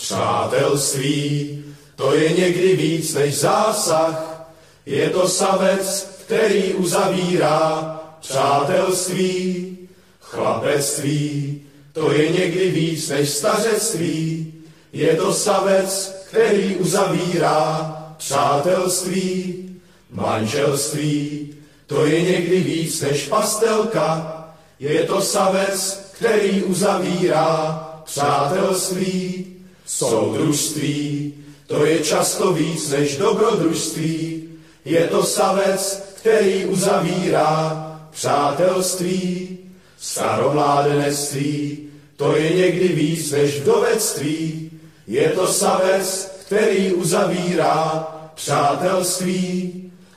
Přátelství, to je někdy víc než zásah, je to savec, který uzavírá přátelství, chlapectví, to je někdy víc než stařectví, je to savec, který uzavírá přátelství, manželství, to je někdy víc než pastelka, je to savec, který uzavírá přátelství, soudružství, to je často víc než dobrodružství, je to savec, který uzavírá přátelství, staromládenectví, to je někdy víc než vdovectví, je to savec, který uzavírá přátelství,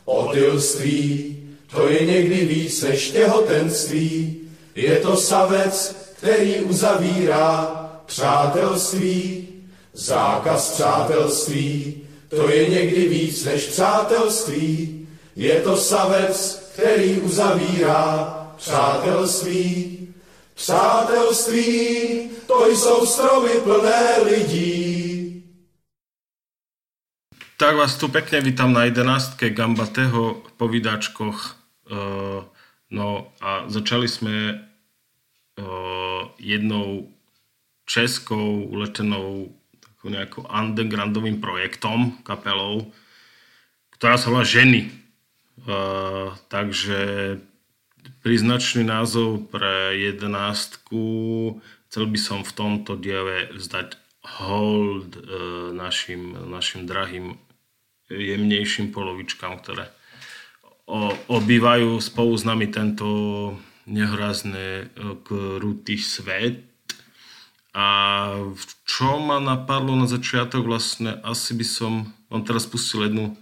otilství, to je někdy víc než těhotenství, je to savec, který uzavírá přátelství, zákaz přátelství, to je někdy víc než přátelství, je to savec, který uzavírá přátelství. Přátelství, to jsou stromy plné lidí. Tak vás tu pekne vítam na 11. Gambateho povídačkoch. Uh, no a začali sme uh, jednou českou uletenou nejakou undergroundovým projektom, kapelou, ktorá sa volá Ženy. Uh, takže príznačný názov pre jedenáctku. Chcel by som v tomto diele vzdať hold uh, našim, našim drahým jemnejším polovičkám, ktoré o, obývajú spolu s nami tento nehrazný krutý svet. A čo ma napadlo na začiatok, vlastne asi by som, on teraz pustil jednu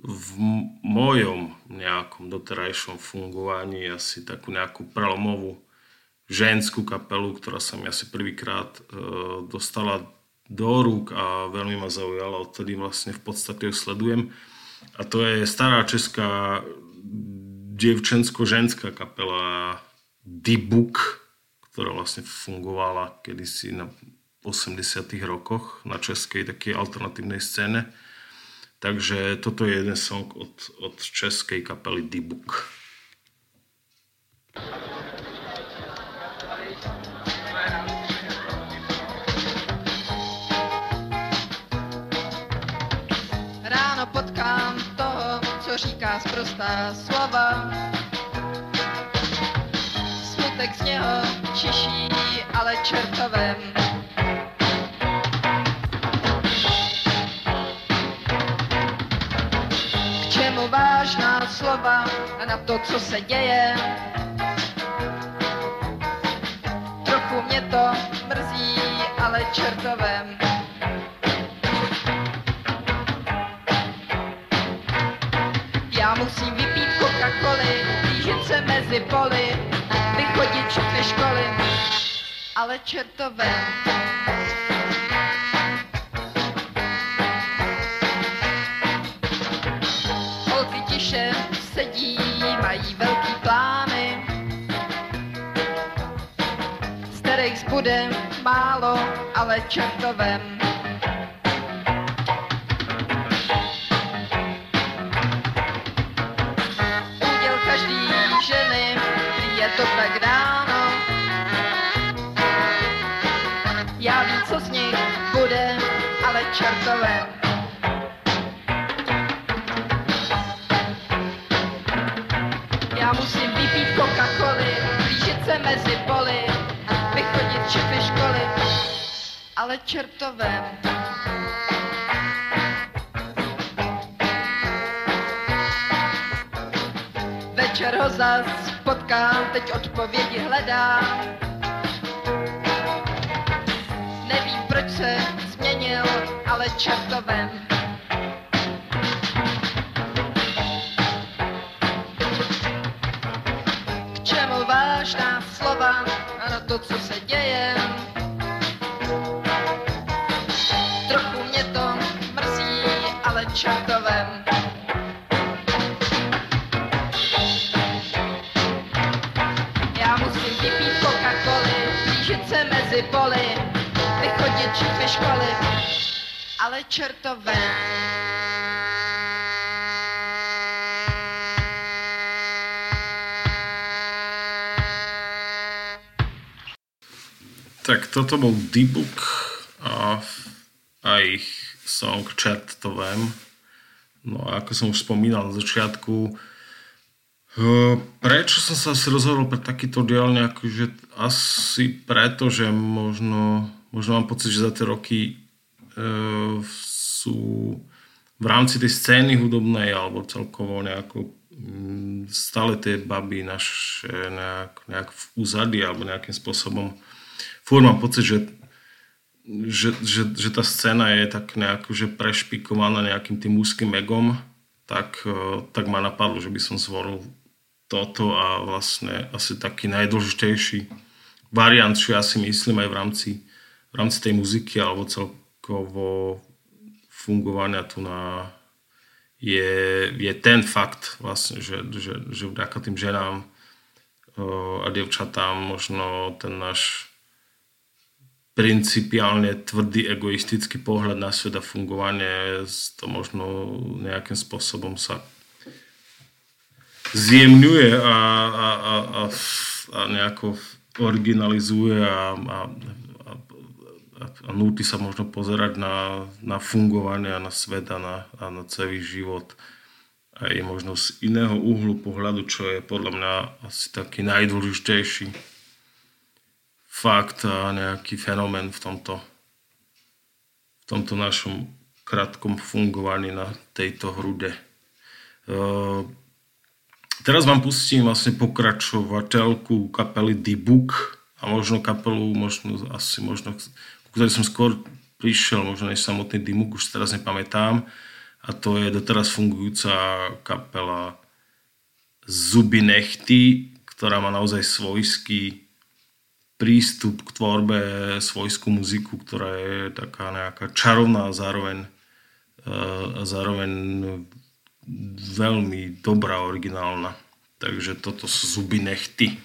v mojom nejakom doterajšom fungovaní asi takú nejakú prelomovú ženskú kapelu, ktorá sa mi asi prvýkrát e, dostala do rúk a veľmi ma zaujala, odtedy vlastne v podstate ju sledujem. A to je stará česká dievčensko-ženská kapela Dibuk, ktorá vlastne fungovala kedysi na 80 rokoch na českej takej alternatívnej scéne. Takže toto je jeden song od, od českej kapely Dibuk. Ráno potkám toho, co říká zprostá slova. Smutek z něho čiší, ale čertovem. vážná slova na to, co se děje. Trochu mě to mrzí, ale čertovem. Já musím vypít Coca-Coly, blížit se mezi poli, všechny školy, ale čertovem. tiše sedí, mají velký plány. Z kterých zbude málo, ale čertovem. Ale čertové. Večer ho zas potkám, teď odpovědi hledá. Nevím, proč se změnil, ale čertovem. Čertové. Tak toto bol D-Book a, a ich song Vem. No a ako som už spomínal na začiatku, eh, prečo som sa asi rozhodol pre takýto diel nejaký, že asi preto, že možno, možno mám pocit, že za tie roky e, sú v rámci tej scény hudobnej alebo celkovo nejako mm, stále tie baby naše nejak, nejak v úzadi alebo nejakým spôsobom furt mám pocit, že že, že, že tá scéna je tak nejak že prešpikovaná nejakým tým úzkým egom, tak, e, tak ma napadlo, že by som zvolil toto a vlastne asi taký najdôležitejší variant, čo ja si myslím aj v rámci, v rámci tej muziky alebo celkovo fungovania tu na je, je ten fakt vlastne, že, že, že vďaka tým ženám a devčatám možno ten náš principiálne tvrdý egoistický pohľad na svet a fungovanie to možno nejakým spôsobom sa zjemňuje a, a, a, a, a nejako originalizuje a, a, a, núti sa možno pozerať na, na fungovanie a na svet a na, a na celý život aj možno z iného uhlu pohľadu, čo je podľa mňa asi taký najdôležitejší fakt a nejaký fenomén v tomto, v tomto našom krátkom fungovaní na tejto hrude. Uh, teraz vám pustím vlastne pokračovateľku kapely The Book a možno kapelu, možno, asi možno, ku ktorej som skôr prišiel, možno než samotný Book, už teraz nepamätám. A to je doteraz fungujúca kapela Zuby Nechty, ktorá má naozaj svojský prístup k tvorbe, svojskú muziku, ktorá je taká nejaká čarovná a zároveň, a zároveň veľmi dobrá, originálna. Takže toto sú zuby nechty.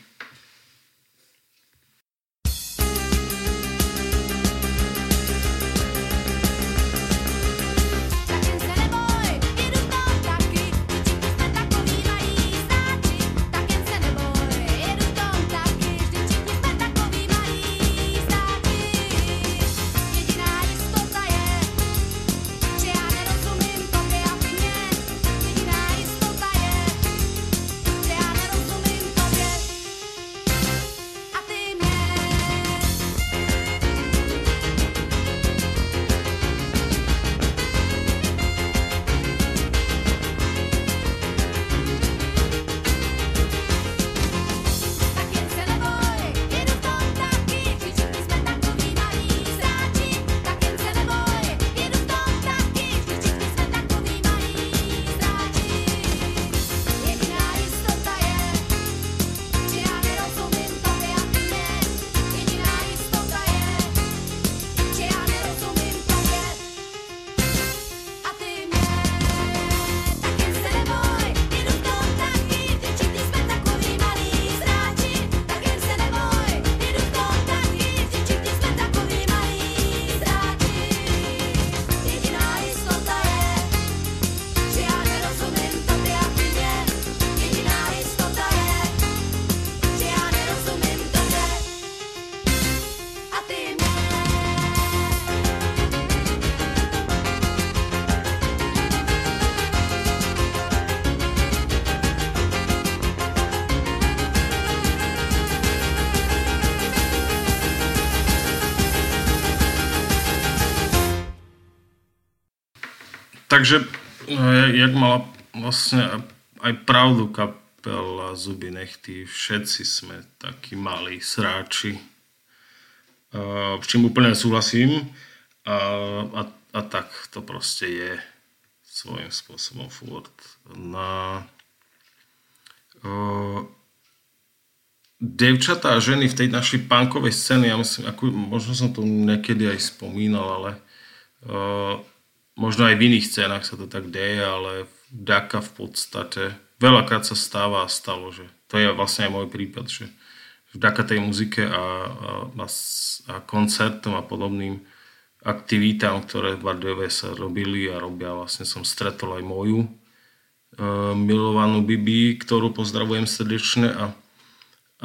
Takže, no, jak mala vlastne aj pravdu kapela Zuby nechty, všetci sme takí malí sráči. S čím úplne súhlasím. A, a, a tak to proste je svojím spôsobom furt. Na, uh, devčatá a ženy v tej našej punkovej scéne, ja myslím, ako, možno som to niekedy aj spomínal, ale uh, možno aj v iných scénach sa to tak deje, ale vďaka v podstate veľakrát sa stáva a stalo, že to je vlastne aj môj prípad, že vďaka tej muzike a, a, a koncertom a podobným aktivitám, ktoré v Bardejove sa robili a robia. Vlastne som stretol aj moju uh, milovanú Bibi, ktorú pozdravujem srdečne a,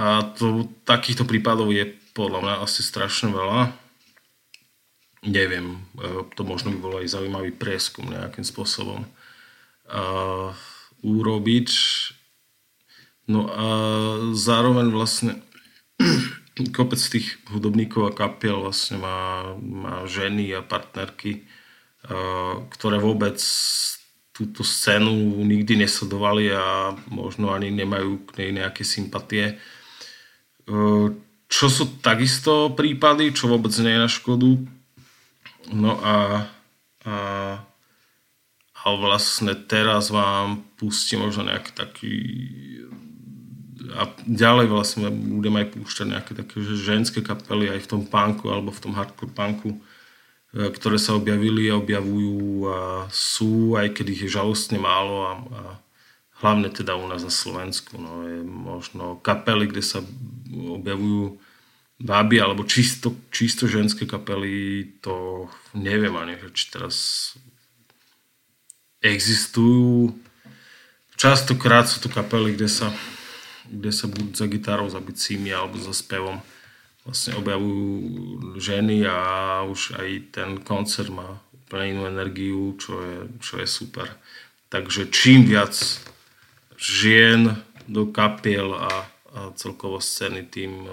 a to, takýchto prípadov je podľa mňa asi strašne veľa. Neviem, uh, to možno by bol aj zaujímavý prieskum nejakým spôsobom uh, urobiť. No a zároveň vlastne kopec tých hudobníkov a kapiel vlastne má, má ženy a partnerky, uh, ktoré vôbec túto scénu nikdy nesledovali a možno ani nemajú k nej nejaké sympatie. Uh, čo sú takisto prípady, čo vôbec nie je na škodu. No a, a, a vlastne teraz vám pustím možno nejaký taký a ďalej vlastne budem aj púšťať nejaké také že ženské kapely aj v tom punku alebo v tom hardcore punku, e, ktoré sa objavili a objavujú a sú, aj keď ich je žalostne málo a, a hlavne teda u nás na Slovensku. No, je možno kapely, kde sa objavujú báby alebo čisto, čisto ženské kapely, to neviem ani, či teraz existujú. Častokrát sú to kapely, kde sa kde sa buď za gitarou, za bicími alebo za spevom vlastne objavujú ženy a už aj ten koncert má úplne inú energiu, čo je, čo je super. Takže čím viac žien do kapiel a, celkovo scény, tým uh,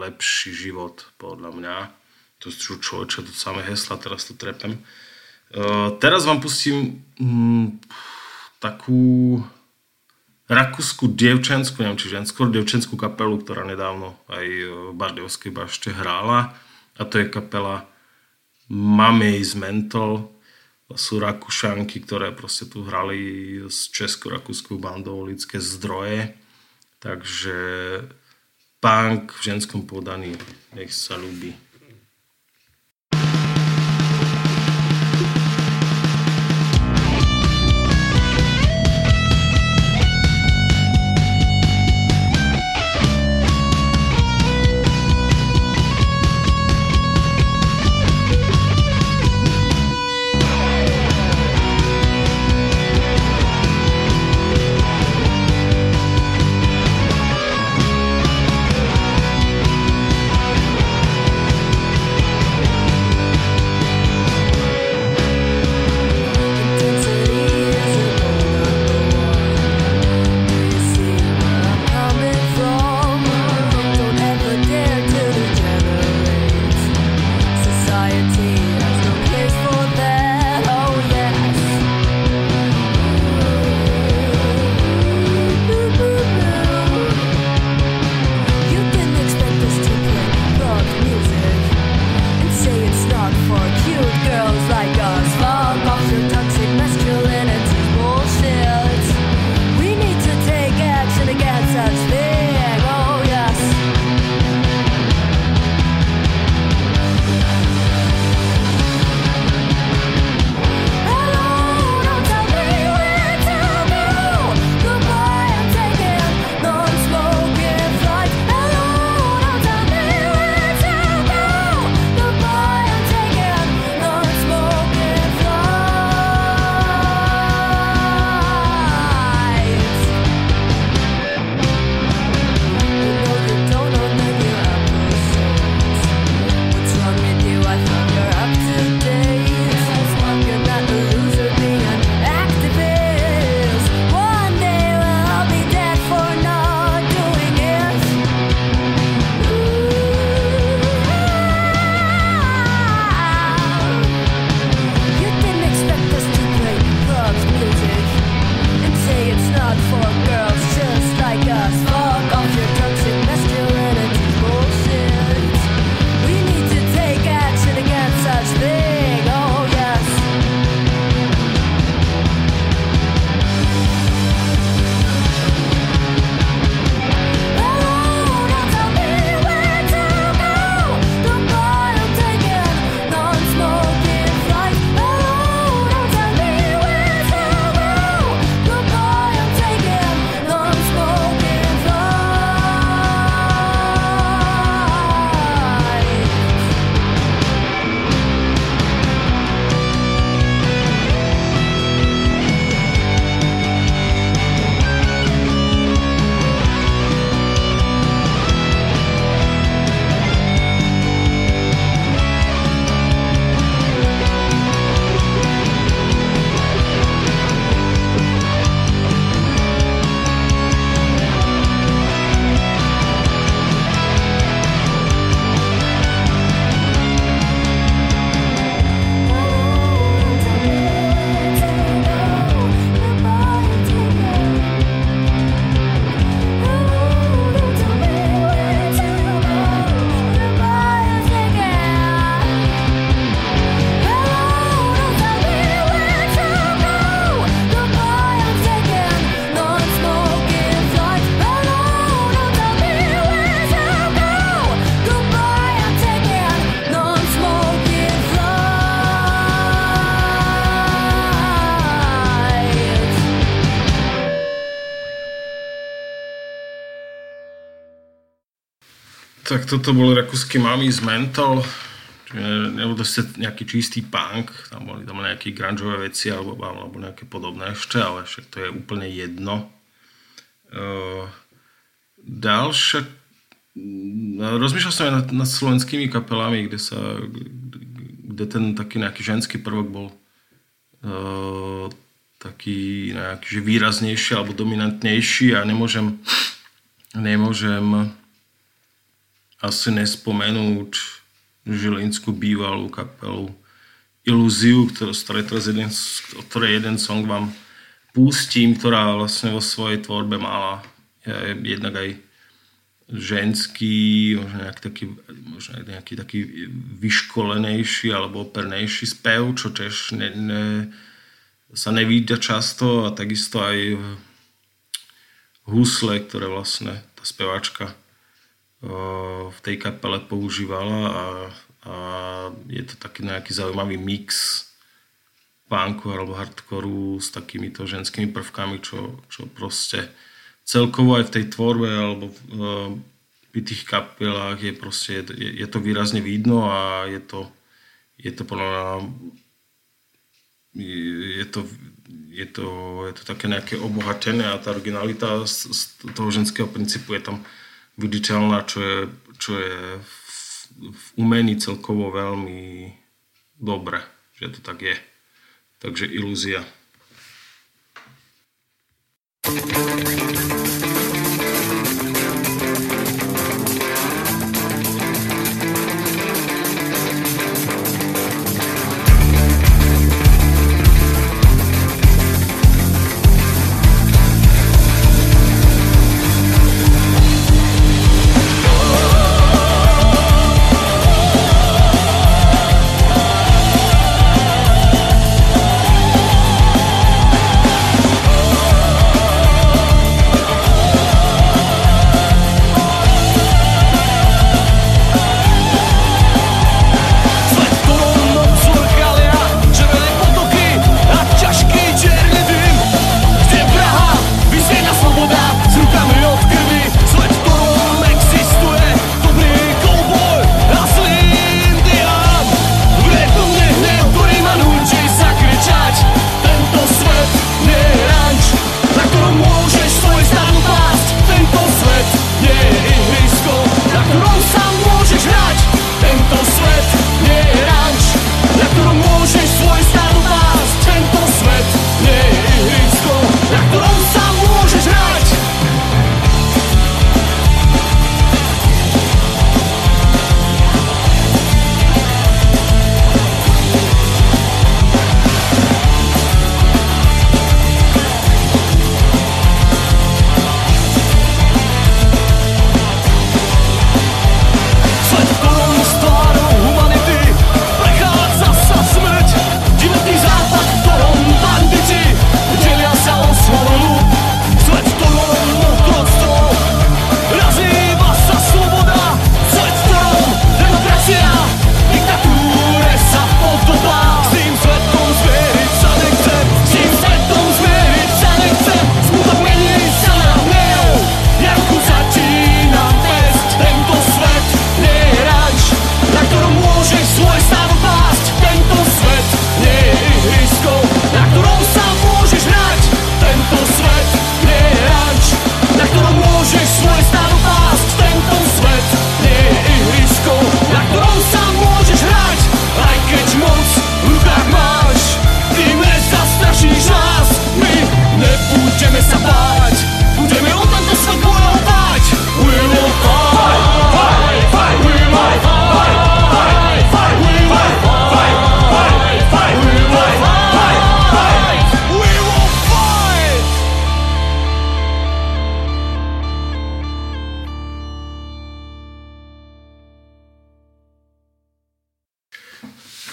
lepší život podľa mňa. To sú človeče, to samé hesla, teraz to trepem. Uh, teraz vám pustím mm, takú rakúsku dievčenskú, neviem či ženskú, dievčenskú kapelu, ktorá nedávno aj v Bardejovskej bašte hrála. A to je kapela Mummies Mental. To sú Rakúšanky, ktoré proste tu hrali s česko-rakúskou bandou Lidské zdroje. Takže punk v ženskom podaní. Nech sa ľúbi. Tak toto bol rakúsky Mami z Mental, nebol to nejaký čistý punk, tam boli tam nejaké grungeové veci alebo, alebo nejaké podobné ešte, ale však to je úplne jedno. Uh, ďalšia rozmýšľal som aj nad, nad slovenskými kapelami, kde sa kde ten taký nejaký ženský prvok bol taký nejaký že výraznejší alebo dominantnejší a nemôžem nemôžem asi nespomenúť žilinskú bývalú kapelu. Ilúziu, ktorú, teraz jeden, ktorej jeden song vám pustím, ktorá vlastne vo svojej tvorbe mala jednak aj ženský, možno nejaký taký, možno nejaký taký vyškolenejší alebo opernejší spev, čo tiež ne, ne, sa nevída často a takisto aj husle, ktoré vlastne tá speváčka v tej kapele používala a, a je to taký nejaký zaujímavý mix punku alebo hardcoreu s takýmito ženskými prvkami, čo, čo proste celkovo aj v tej tvorbe alebo v, v tých kapelách je proste, je, je to výrazne vidno a je to, je to podľa je to, je to, je to také nejaké obohatené a tá originalita z, z toho ženského princípu je tam viditeľná, čo je, čo je v, v umení celkovo veľmi dobre, že to tak je. Takže ilúzia.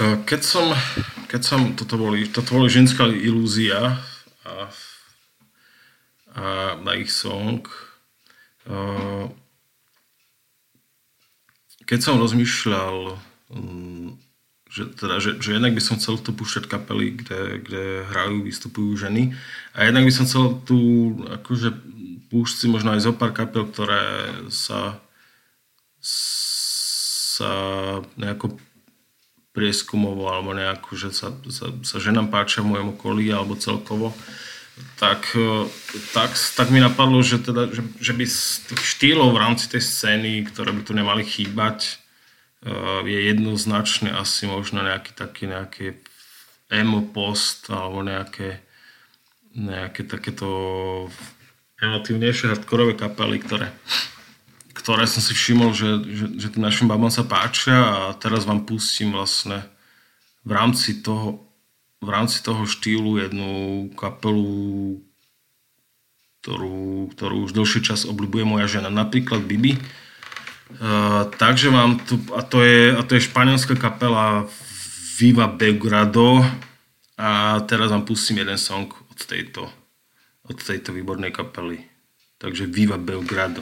Keď som, keď som, toto boli, toto boli ženská ilúzia a, a na ich song. Keď som rozmýšľal, mm, že, teda, že, že jednak by som chcel tu púšťať kapely, kde, kde hrajú, vystupujú ženy a jednak by som chcel tu akože púšť si možno aj zo pár kapel, ktoré sa sa nejako prieskumovo alebo nejako, že sa, sa, sa ženám páčia v mojom okolí alebo celkovo, tak, e, tak, tak mi napadlo, že, teda, že, že by z tých štýlov v rámci tej scény, ktoré by tu nemali chýbať, e, je jednoznačne asi možno nejaký taký nejaký emo post alebo nejaké, nejaké takéto emotívnejšie hardkorové kapely, ktoré, ktoré som si všimol, že, že, že tým našim babám sa páčia a teraz vám pustím vlastne v rámci toho, v rámci toho štýlu jednu kapelu, ktorú, ktorú už dlhší čas obľúbuje moja žena, napríklad Bibi. Uh, takže mám tu, a to je, a to je španielská kapela Viva Belgrado a teraz vám pustím jeden song od tejto, od tejto výbornej kapely. Takže Viva Belgrado.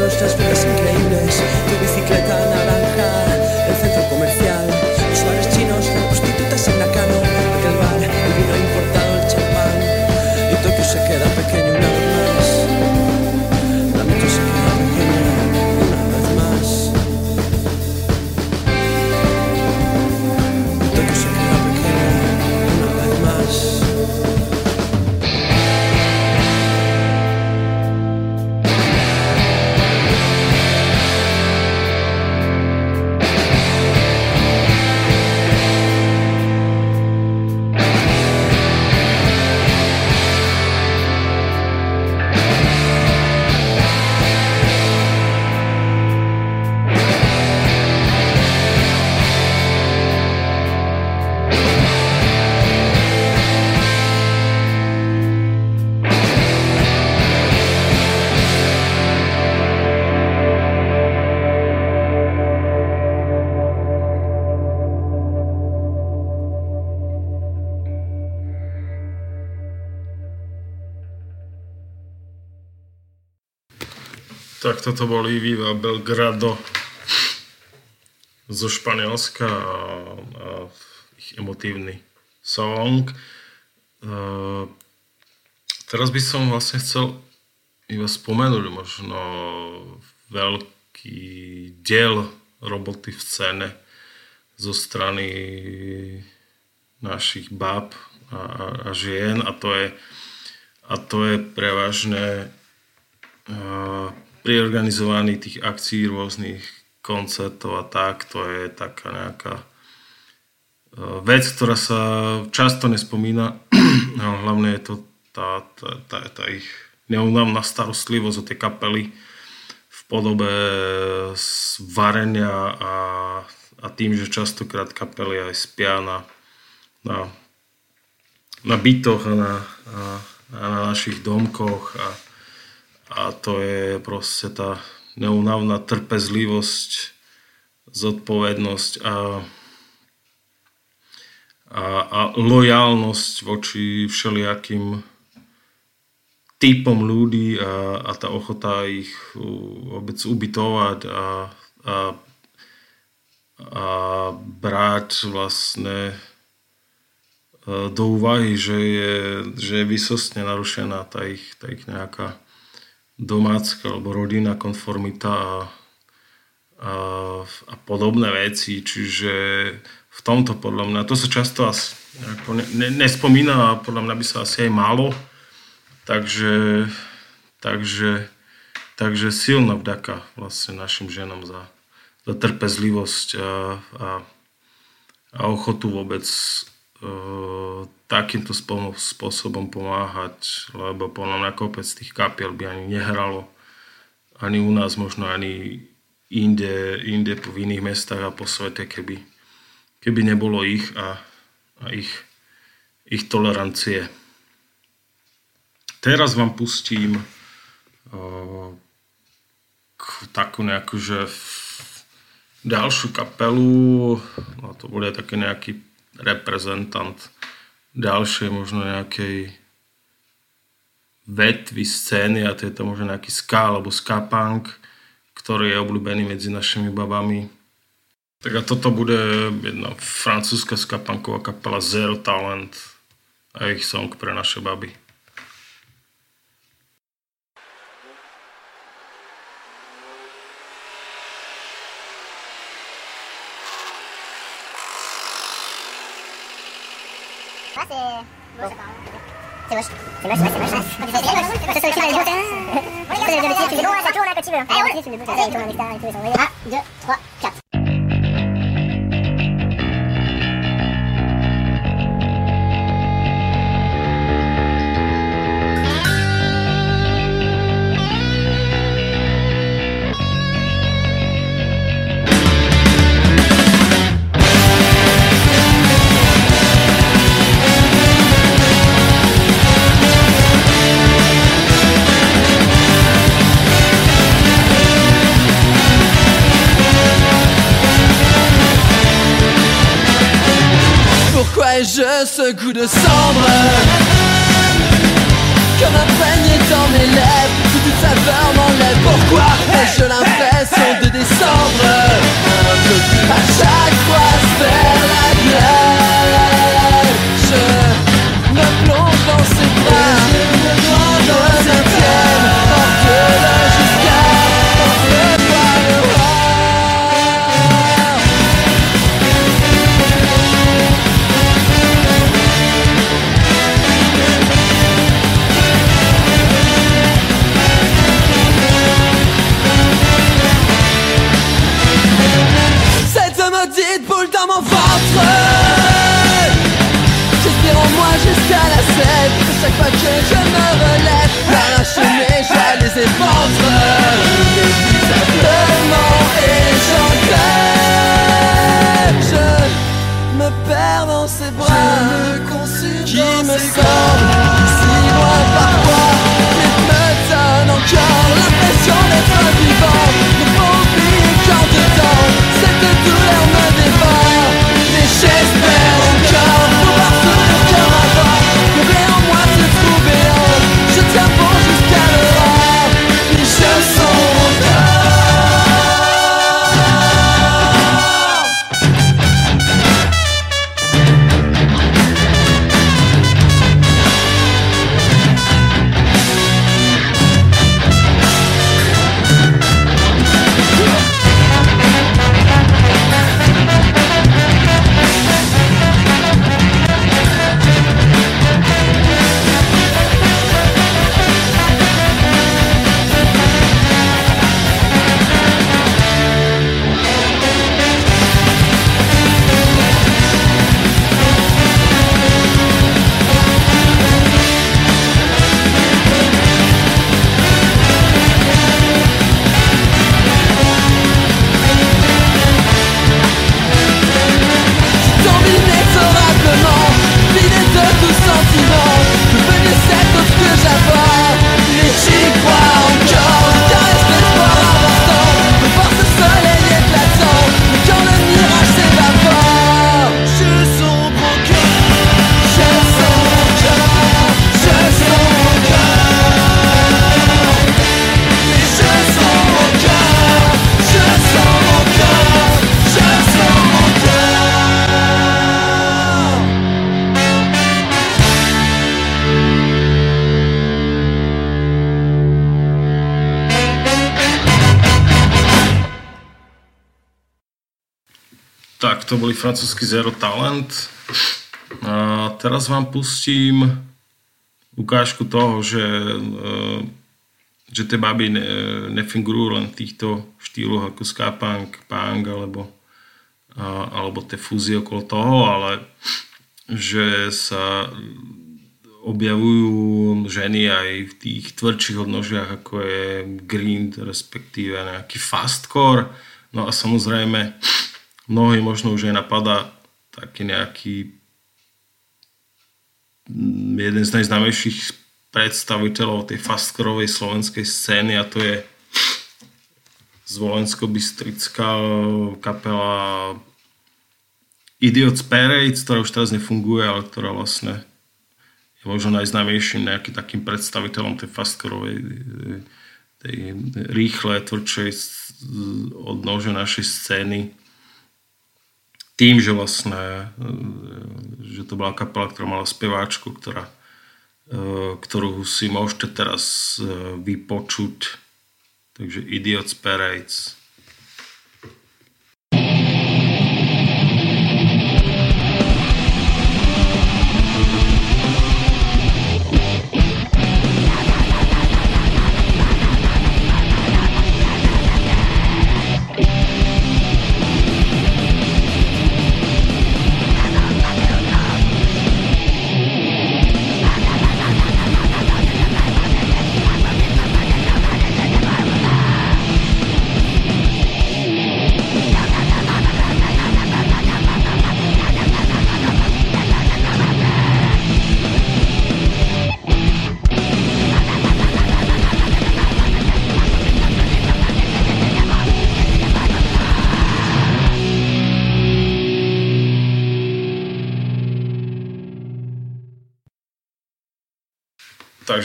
los dos pies increíbles, tu bicicleta naranja toto boli Viva Belgrado zo Španielska a, a ich emotívny song. Uh, teraz by som vlastne chcel iba spomenúť možno veľký diel roboty v scéne zo strany našich báb a, a, a žien a to je, a to je prevažne uh, pri tých akcií rôznych koncertov a tak, to je taká nejaká e, vec, ktorá sa často nespomína, ale hlavne je to tá, tá, tá, tá ich neunávna starostlivosť o tie kapely podobe varenia a, a tým, že častokrát kapely aj spia na, na, na bytoch a na, a, a na našich domkoch a, a to je proste tá neunavná trpezlivosť, zodpovednosť a, a, a lojálnosť voči všelijakým typom ľudí a, a tá ochota ich vôbec ubytovať a, a, a brať vlastne e, do úvahy, že je, že je vysostne narušená tá ich, tá ich nejaká domácka alebo rodinná konformita a, a, a podobné veci. Čiže v tomto podľa mňa, to sa často asi ne, ne, nespomína a podľa mňa by sa asi aj málo Takže, takže, takže silná vďaka vlastne našim ženom za, za trpezlivosť a, a, a ochotu vôbec takýmto spôsobom pomáhať, lebo podľa mňa kopec tých kapiel by ani nehralo, ani u nás, možno ani inde, inde v iných mestách a po svete, keby, keby nebolo ich a, a ich, ich tolerancie. Teraz vám pustím uh, takú nejakú, že ďalšiu kapelu, no to bude taký nejaký reprezentant ďalšej možno nejakej vetvy scény a to je to možno nejaký ska alebo ska punk, ktorý je obľúbený medzi našimi babami. Tak a toto bude jedna francúzska skapanková kapela Zero Talent a ich song pre naše baby. moche. C'est moche, c'est moche. C'est 2, 3, 4. Ce goût de cendre boli francúzsky Zero Talent. A teraz vám pustím ukážku toho, že, e, že tie baby ne, nefingujú len v týchto štýloch ako ska punk, punk alebo, alebo tie fúzie okolo toho, ale že sa objavujú ženy aj v tých tvrdších odnožiach, ako je grind, respektíve nejaký fastcore. No a samozrejme, mnohí možno už aj napadá taký nejaký jeden z najznámejších predstaviteľov tej fastcoreovej slovenskej scény a to je zvolensko-bystrická kapela Idiots Parade, ktorá už teraz nefunguje, ale ktorá vlastne je možno najznámejším nejakým takým predstaviteľom tej fastcoreovej tej rýchle, tvrdšej odnože našej scény tým, že vlastne e, že to bola kapela, ktorá mala speváčku, ktorá, e, ktorú si môžete teraz e, vypočuť. Takže Idiots Parades.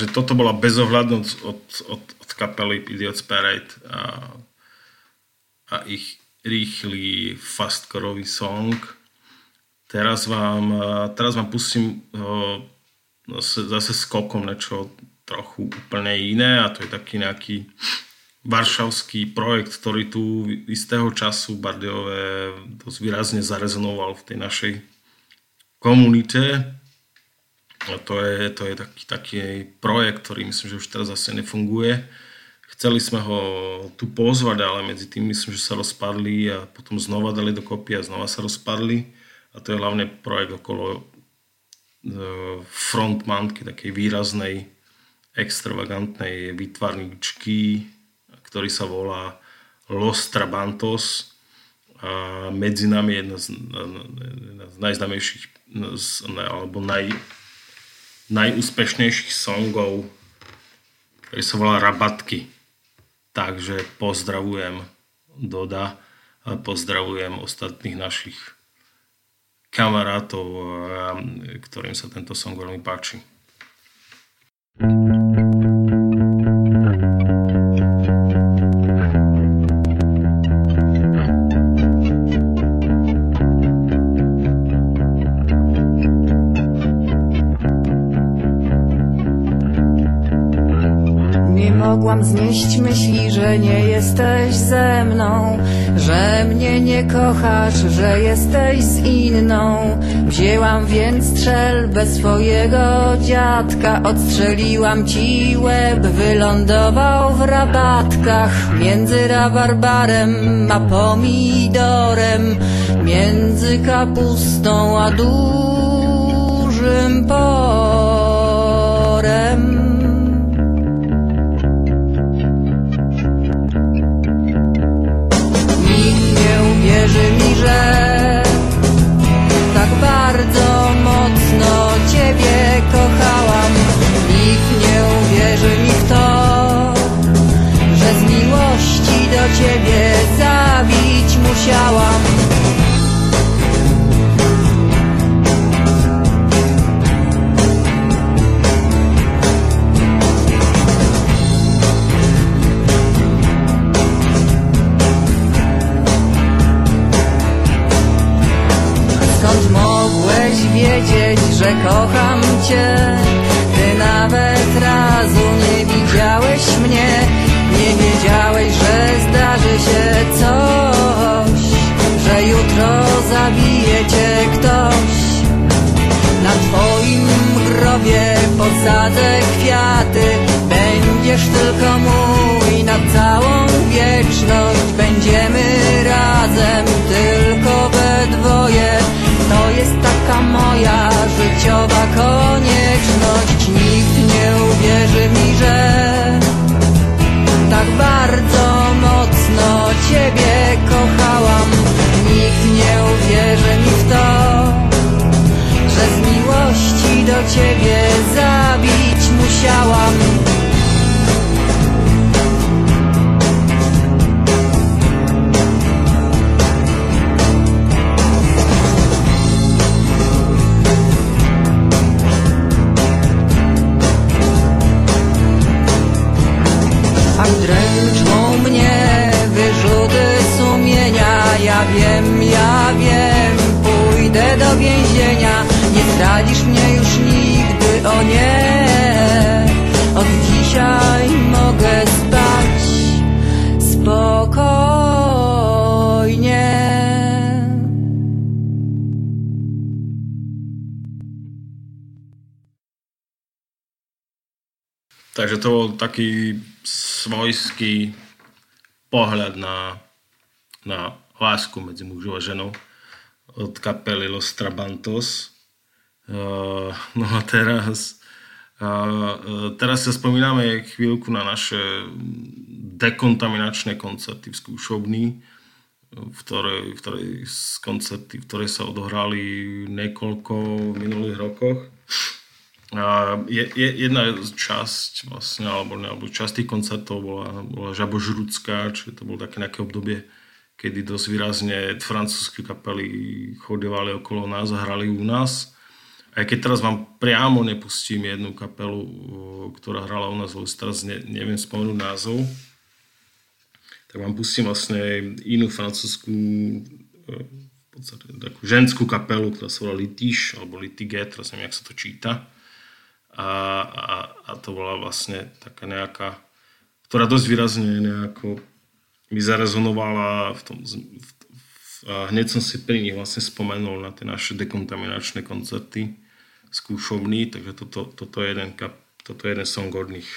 Takže toto bola bezohľadnosť od, od, od kapely Idiots Parade a, a ich rýchly fastcoreový song. Teraz vám, teraz vám pustím zase, zase skokom niečo trochu úplne iné a to je taký nejaký varšavský projekt, ktorý tu istého času Bardejové dosť výrazne zarezonoval v tej našej komunite a to je, to je taký, taký projekt, ktorý myslím, že už teraz zase nefunguje. Chceli sme ho tu pozvať, ale medzi tým myslím, že sa rozpadli a potom znova dali dokopy a znova sa rozpadli. A to je hlavne projekt okolo e, frontmanky, takej výraznej, extravagantnej výtvarničky, ktorý sa volá Los Trabantos. A medzi nami jedna z, jedna z najznámejších alebo naj, najúspešnejších songov, ktorý sa volá Rabatky. Takže pozdravujem Doda a pozdravujem ostatných našich kamarátov, ktorým sa tento song veľmi páči. Mogłam znieść myśli, że nie jesteś ze mną, że mnie nie kochasz, że jesteś z inną. Wzięłam więc strzelbę swojego dziadka, odstrzeliłam ci łeb, wylądował w rabatkach między rabarbarem a pomidorem, między kapustą a dużym porem. Że tak bardzo musiałam Tak dręczą mnie wyrzuty sumienia. Ja wiem, ja wiem, pójdę do więzienia. Nie zdradzisz mnie już nigdy, o nie Takže to bol taký svojský pohľad na, na lásku medzi mužom a ženou od kapely Los Trabantos. Uh, no a teraz, uh, teraz sa spomíname chvíľku na naše dekontaminačné koncerty v skúšovni, v ktorej, v ktorej, koncerty, v ktorej sa odohrali niekoľko minulých rokoch. Je, je, jedna časť vlastne, alebo, alebo časť tých koncertov bola, bola Žabožrudská, čiže to bolo také nejaké obdobie, kedy dosť výrazne francúzske kapely chodevali okolo nás a hrali u nás. Aj keď teraz vám priamo nepustím jednu kapelu, ktorá hrala u nás, lebo teraz ne, neviem spomenúť názov, tak vám pustím vlastne inú francúzskú v podstate takú ženskú kapelu, ktorá sa volá Litiš, alebo Litige, teraz neviem, jak sa to číta a, a, a to bola vlastne taká nejaká, ktorá dosť výrazne nejako mi zarezonovala v tom, v, v, a hneď som si pri nich vlastne spomenul na tie naše dekontaminačné koncerty skúšovný, takže toto, toto, je jeden, kap, toto je jeden song od nich.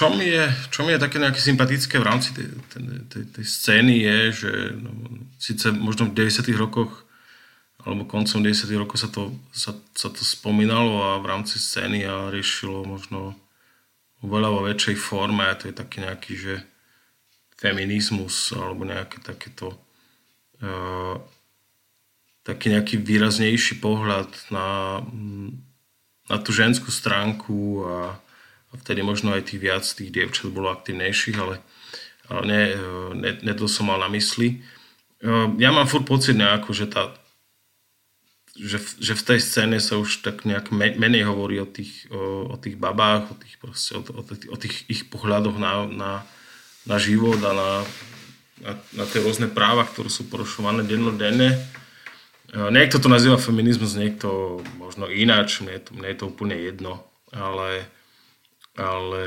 Čo mi je, čo mi je také nejaké sympatické v rámci tej, tej, tej, tej scény je, že no, síce možno v 90 rokoch alebo koncom 90 rokov sa to, sa, sa to spomínalo a v rámci scény a riešilo možno oveľa vo väčšej forme a to je taký nejaký, že feminizmus alebo nejaké takéto uh, taký nejaký výraznejší pohľad na, na tú ženskú stránku a vtedy možno aj tých viac tých dievčat bolo aktívnejších, ale, ale ne, ne, ne to som mal na mysli. Uh, ja mám furt pocit nejako, že tá, že že v tej scéne sa už tak nejak menej hovorí o tých, o, o tých babách, o tých, proste, o, o, o tých ich pohľadoch na, na, na život a na, na, na tie rôzne práva, ktoré sú porušované dennodenne. Niekto to nazýva feminizmus, niekto možno ináč, mne je to, mne je to úplne jedno, ale, ale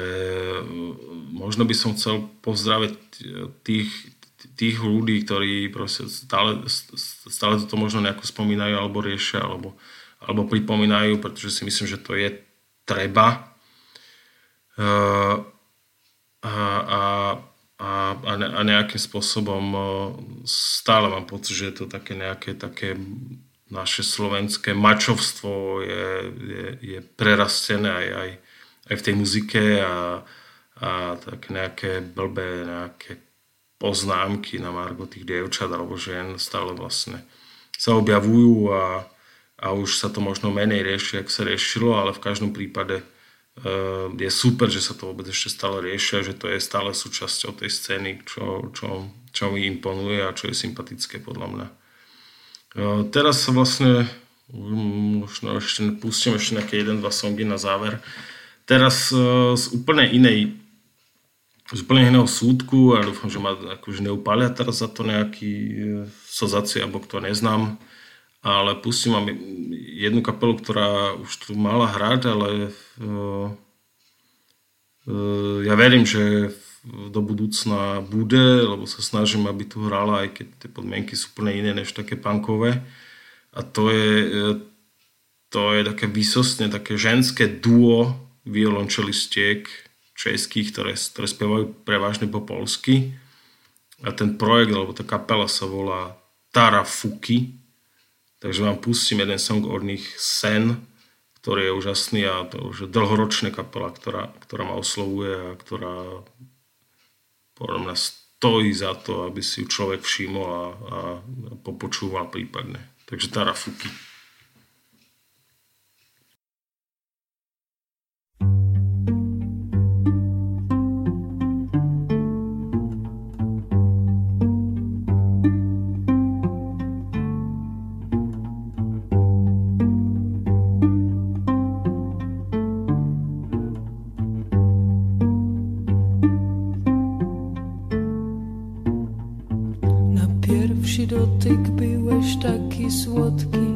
možno by som chcel pozdraviť tých, tých ľudí, ktorí stále, stále toto možno nejako spomínajú alebo riešia alebo, alebo pripomínajú, pretože si myslím, že to je treba. Uh, a, a, a, a nejakým spôsobom stále mám pocit, že je to také nejaké také naše slovenské mačovstvo je, je, je prerastené aj, aj, aj v tej muzike a, a tak nejaké blbé, nejaké poznámky na margo tých dievčat alebo žien stále vlastne sa objavujú a, a už sa to možno menej rieši, ak sa riešilo, ale v každom prípade uh, je super, že sa to vôbec ešte stále riešia, že to je stále súčasťou tej scény, čo, čo, čo mi imponuje a čo je sympatické podľa mňa. Uh, teraz sa vlastne možno ešte pustím ešte nejaké jeden, dva songy na záver. Teraz uh, z úplne inej z úplne iného súdku a dúfam, že ma akože neupália teraz za to nejaký e, sozaci, alebo kto neznám. Ale pustím vám jednu kapelu, ktorá už tu mala hrať, ale uh, uh, ja verím, že do budúcna bude, lebo sa snažím, aby tu hrala, aj keď tie podmienky sú úplne iné než také punkové. A to je, to je také výsostne také ženské duo violončelistiek, českých, ktoré, ktoré spievajú prevažne po polsky. A ten projekt, alebo tá kapela sa volá Tara Fuki. Takže vám pustím jeden song od nich Sen, ktorý je úžasný a to už je dlhoročná kapela, ktorá, ktorá ma oslovuje a ktorá podľa mňa stojí za to, aby si ju človek všimol a, a popočúval prípadne. Takže Tara Fuki. Wśród tych byłeś taki słodki.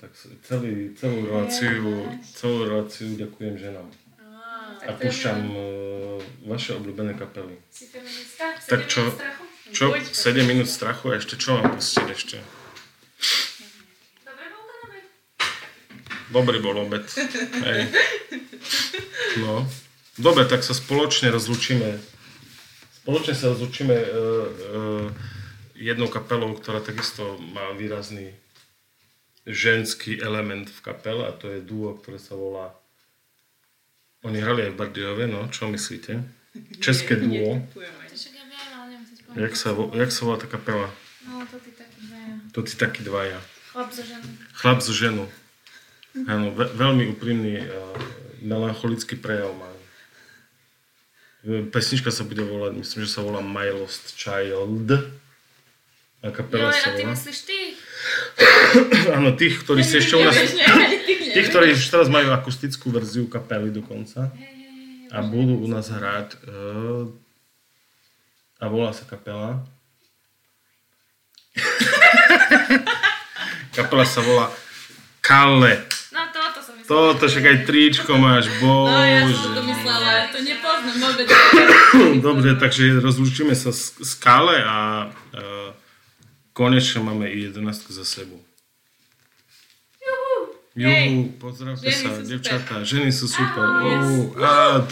Tak celý, celú reláciu, celú reláciu ďakujem ženám. A púšťam uh, vaše obľúbené kapely. Si feministka? Tak čo-? Čo? Buď. 7 minút strachu a ešte čo mám pustiť ešte? Dobrý bol obed. Hej. No. Dobre, tak sa spoločne rozlučíme. Spoločne sa rozlučíme uh, uh, jednou kapelou, ktorá takisto má výrazný ženský element v kapele a to je duo, ktoré sa volá oni hrali aj v Bardejove, no, čo myslíte? České duo. Jak sa, jak sa volá tá kapela? No, to ty taký dvaja. To tí takí dvaja. Chlap zo ženu. Chlap so ženu. Áno, ve- veľmi úprimný uh, melancholický prejav má. E, Pesnička sa bude volať, myslím, že sa volá My Lost Child. A kapela Joj, sa a ty volá. myslíš ty? Áno, tých, ktorí si ešte u nás... Tých, ktorí už teraz majú akustickú verziu kapely dokonca. A budú u nás hrať. Uh, a volá sa kapela. kapela sa volá Kalle. No toto som myslela. Toto však aj tričko máš, No, ja som bože. to myslela, to nepoznám vôbec. Dobre, takže rozlúčime sa s, s Kale a uh, konečne máme i 11 za sebou. Juhu, pozdravte Ženy sa, devčatá, ženy sú super. Ahoj. Oh, a...